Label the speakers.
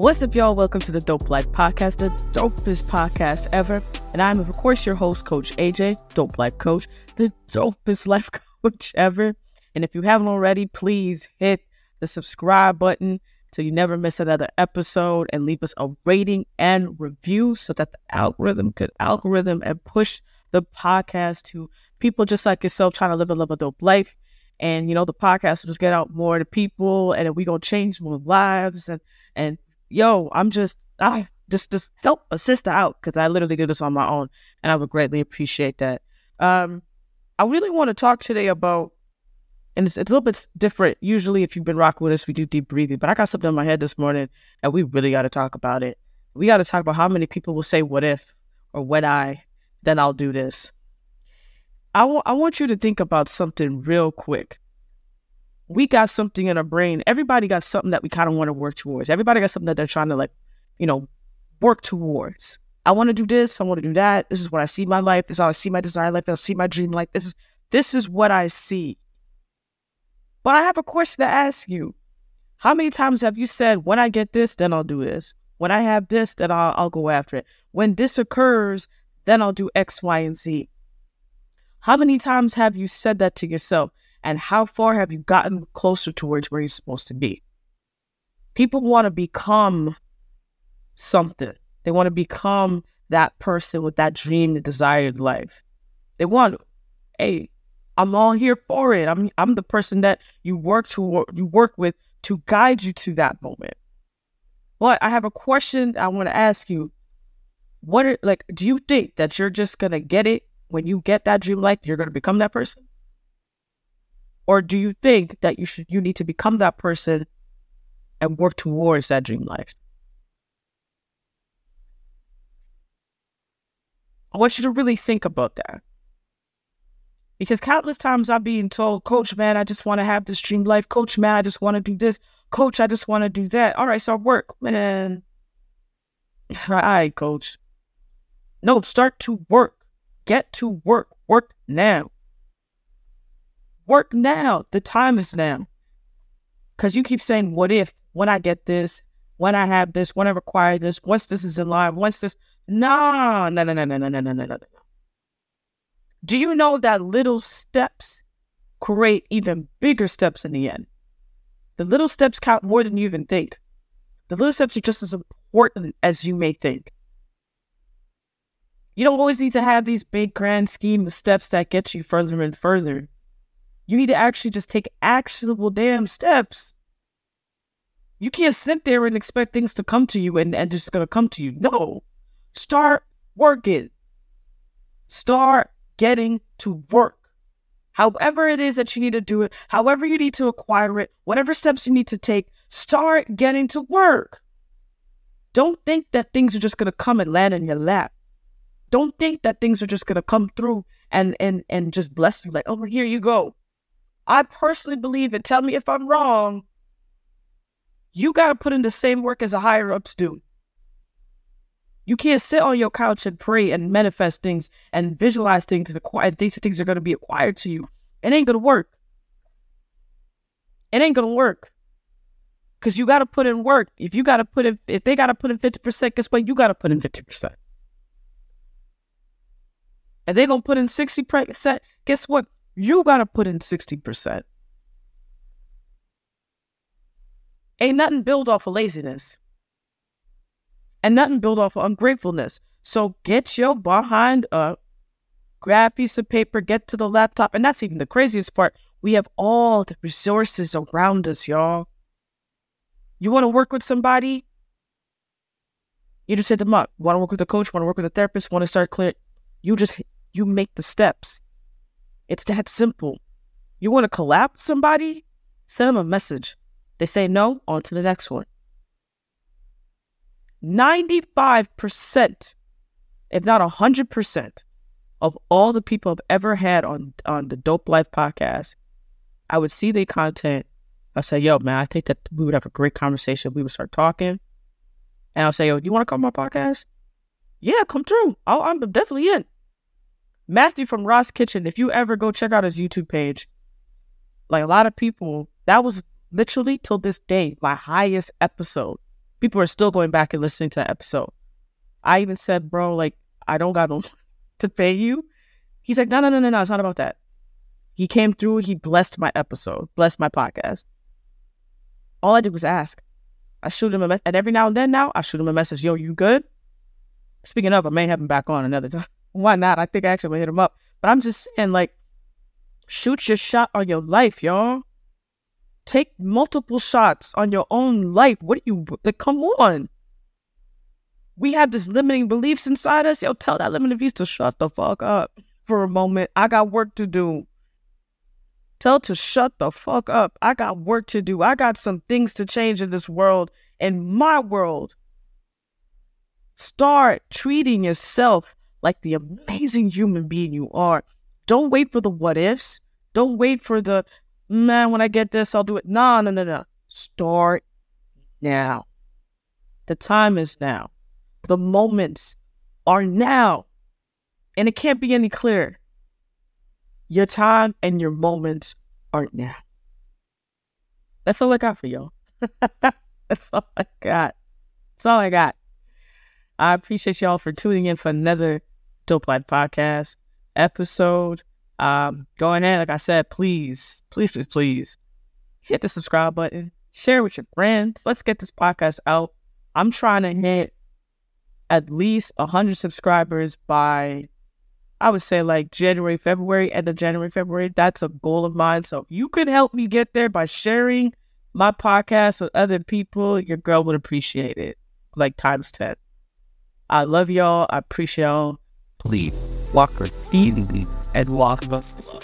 Speaker 1: What's up, y'all? Welcome to the Dope Life Podcast, the dopest podcast ever. And I'm, of course, your host, Coach AJ, Dope Life Coach, the dopest life coach ever. And if you haven't already, please hit the subscribe button so you never miss another episode and leave us a rating and review so that the algorithm could algorithm and push the podcast to people just like yourself trying to live a love a dope life. And you know, the podcast will just get out more to people and we gonna change more lives and and yo, I'm just I just just help a sister out because I literally did this on my own and I would greatly appreciate that. Um I really want to talk today about and it's, it's a little bit different. Usually, if you've been rocking with us, we do deep breathing. But I got something in my head this morning, and we really got to talk about it. We got to talk about how many people will say "what if" or "when I," then I'll do this. I, w- I want you to think about something real quick. We got something in our brain. Everybody got something that we kind of want to work towards. Everybody got something that they're trying to like, you know, work towards. I want to do this. I want to do that. This is what I see my life. This is how I see my desire life. I see my dream life. This is this is what I see. But I have a question to ask you. How many times have you said, when I get this, then I'll do this? When I have this, then I'll, I'll go after it. When this occurs, then I'll do X, Y, and Z. How many times have you said that to yourself? And how far have you gotten closer towards where you're supposed to be? People want to become something. They want to become that person with that dream, the desired life. They want, hey, I'm all here for it. I'm I'm the person that you work to you work with to guide you to that moment. But I have a question I want to ask you. What are like do you think that you're just to get it when you get that dream life you're to become that person? Or do you think that you should you need to become that person and work towards that dream life? I want you to really think about that. Because countless times I'm being told, Coach, man, I just want to have this dream life. Coach, man, I just want to do this. Coach, I just want to do that. All right, so work, man. All right, Coach. No, start to work. Get to work. Work now. Work now. The time is now. Because you keep saying, what if, when I get this, when I have this, when I require this, once this is in line, once this. No, no, no, no, no, no, no, no, no, no. Do you know that little steps create even bigger steps in the end? The little steps count more than you even think. The little steps are just as important as you may think. You don't always need to have these big grand scheme of steps that get you further and further. You need to actually just take actionable damn steps. You can't sit there and expect things to come to you and, and just gonna come to you. No. Start working. Start getting to work. However, it is that you need to do it, however, you need to acquire it, whatever steps you need to take, start getting to work. Don't think that things are just to come and land in your lap. Don't think that things are just to come through and, and, and just bless you like, oh, here you go. I personally believe it. Tell me if I'm wrong. You got to put in the same work as the higher ups do. You can't sit on your couch and pray and manifest things and visualize things and acquire these things are going to be acquired to you. It ain't going to work. It ain't going to work. Because you got to put in work. If you got to put in, if they got to put in 50%, guess what? You got to put in 50%. And they're going to put in 60%, guess what? You got to put in 60%. Ain't nothing built off of laziness and nothing built off of ungratefulness. So get your behind up, grab a piece of paper, get to the laptop, and that's even the craziest part. We have all the resources around us, y'all. You want to work with somebody? You just hit them up. Want to work with a coach? Want to work with a therapist? Want to start clear? You just you make the steps. It's that simple. You want to collab with somebody? Send them a message. They say no, on to the next one. 95%, if not 100%, of all the people I've ever had on, on the Dope Life podcast, I would see their content. I say, yo, man, I think that we would have a great conversation. We would start talking. And I'll say, yo, you want to come on my podcast? Yeah, come through. i I'm definitely in. Matthew from Ross Kitchen, if you ever go check out his YouTube page, like a lot of people, that was literally till this day my highest episode People are still going back and listening to that episode. I even said, bro, like, I don't got no to pay you. He's like, no, no, no, no, no. It's not about that. He came through. He blessed my episode, blessed my podcast. All I did was ask. I shoot him a message. And every now and then now, I shoot him a message. Yo, you good? Speaking of, I may have him back on another time. Why not? I think I actually hit him up. But I'm just saying, like, shoot your shot on your life, y'all. Take multiple shots on your own life. What do you, like, come on. We have this limiting beliefs inside us. Yo, tell that limiting beliefs to shut the fuck up for a moment. I got work to do. Tell to shut the fuck up. I got work to do. I got some things to change in this world, in my world. Start treating yourself like the amazing human being you are. Don't wait for the what ifs. Don't wait for the, man, when I get this, I'll do it. No, no, no, no. Start now. The time is now. The moments are now. And it can't be any clearer. Your time and your moments are now. That's all I got for y'all. That's all I got. That's all I got. I appreciate y'all for tuning in for another Dope Life Podcast episode. Um, go ahead, like I said, please, please, please, please hit the subscribe button, share with your friends. Let's get this podcast out. I'm trying to hit at least 100 subscribers by I would say like January, February, end of January, February. That's a goal of mine. So if you could help me get there by sharing my podcast with other people, your girl would appreciate it. Like times 10. I love y'all. I appreciate y'all. Please walk her easily and walk the us.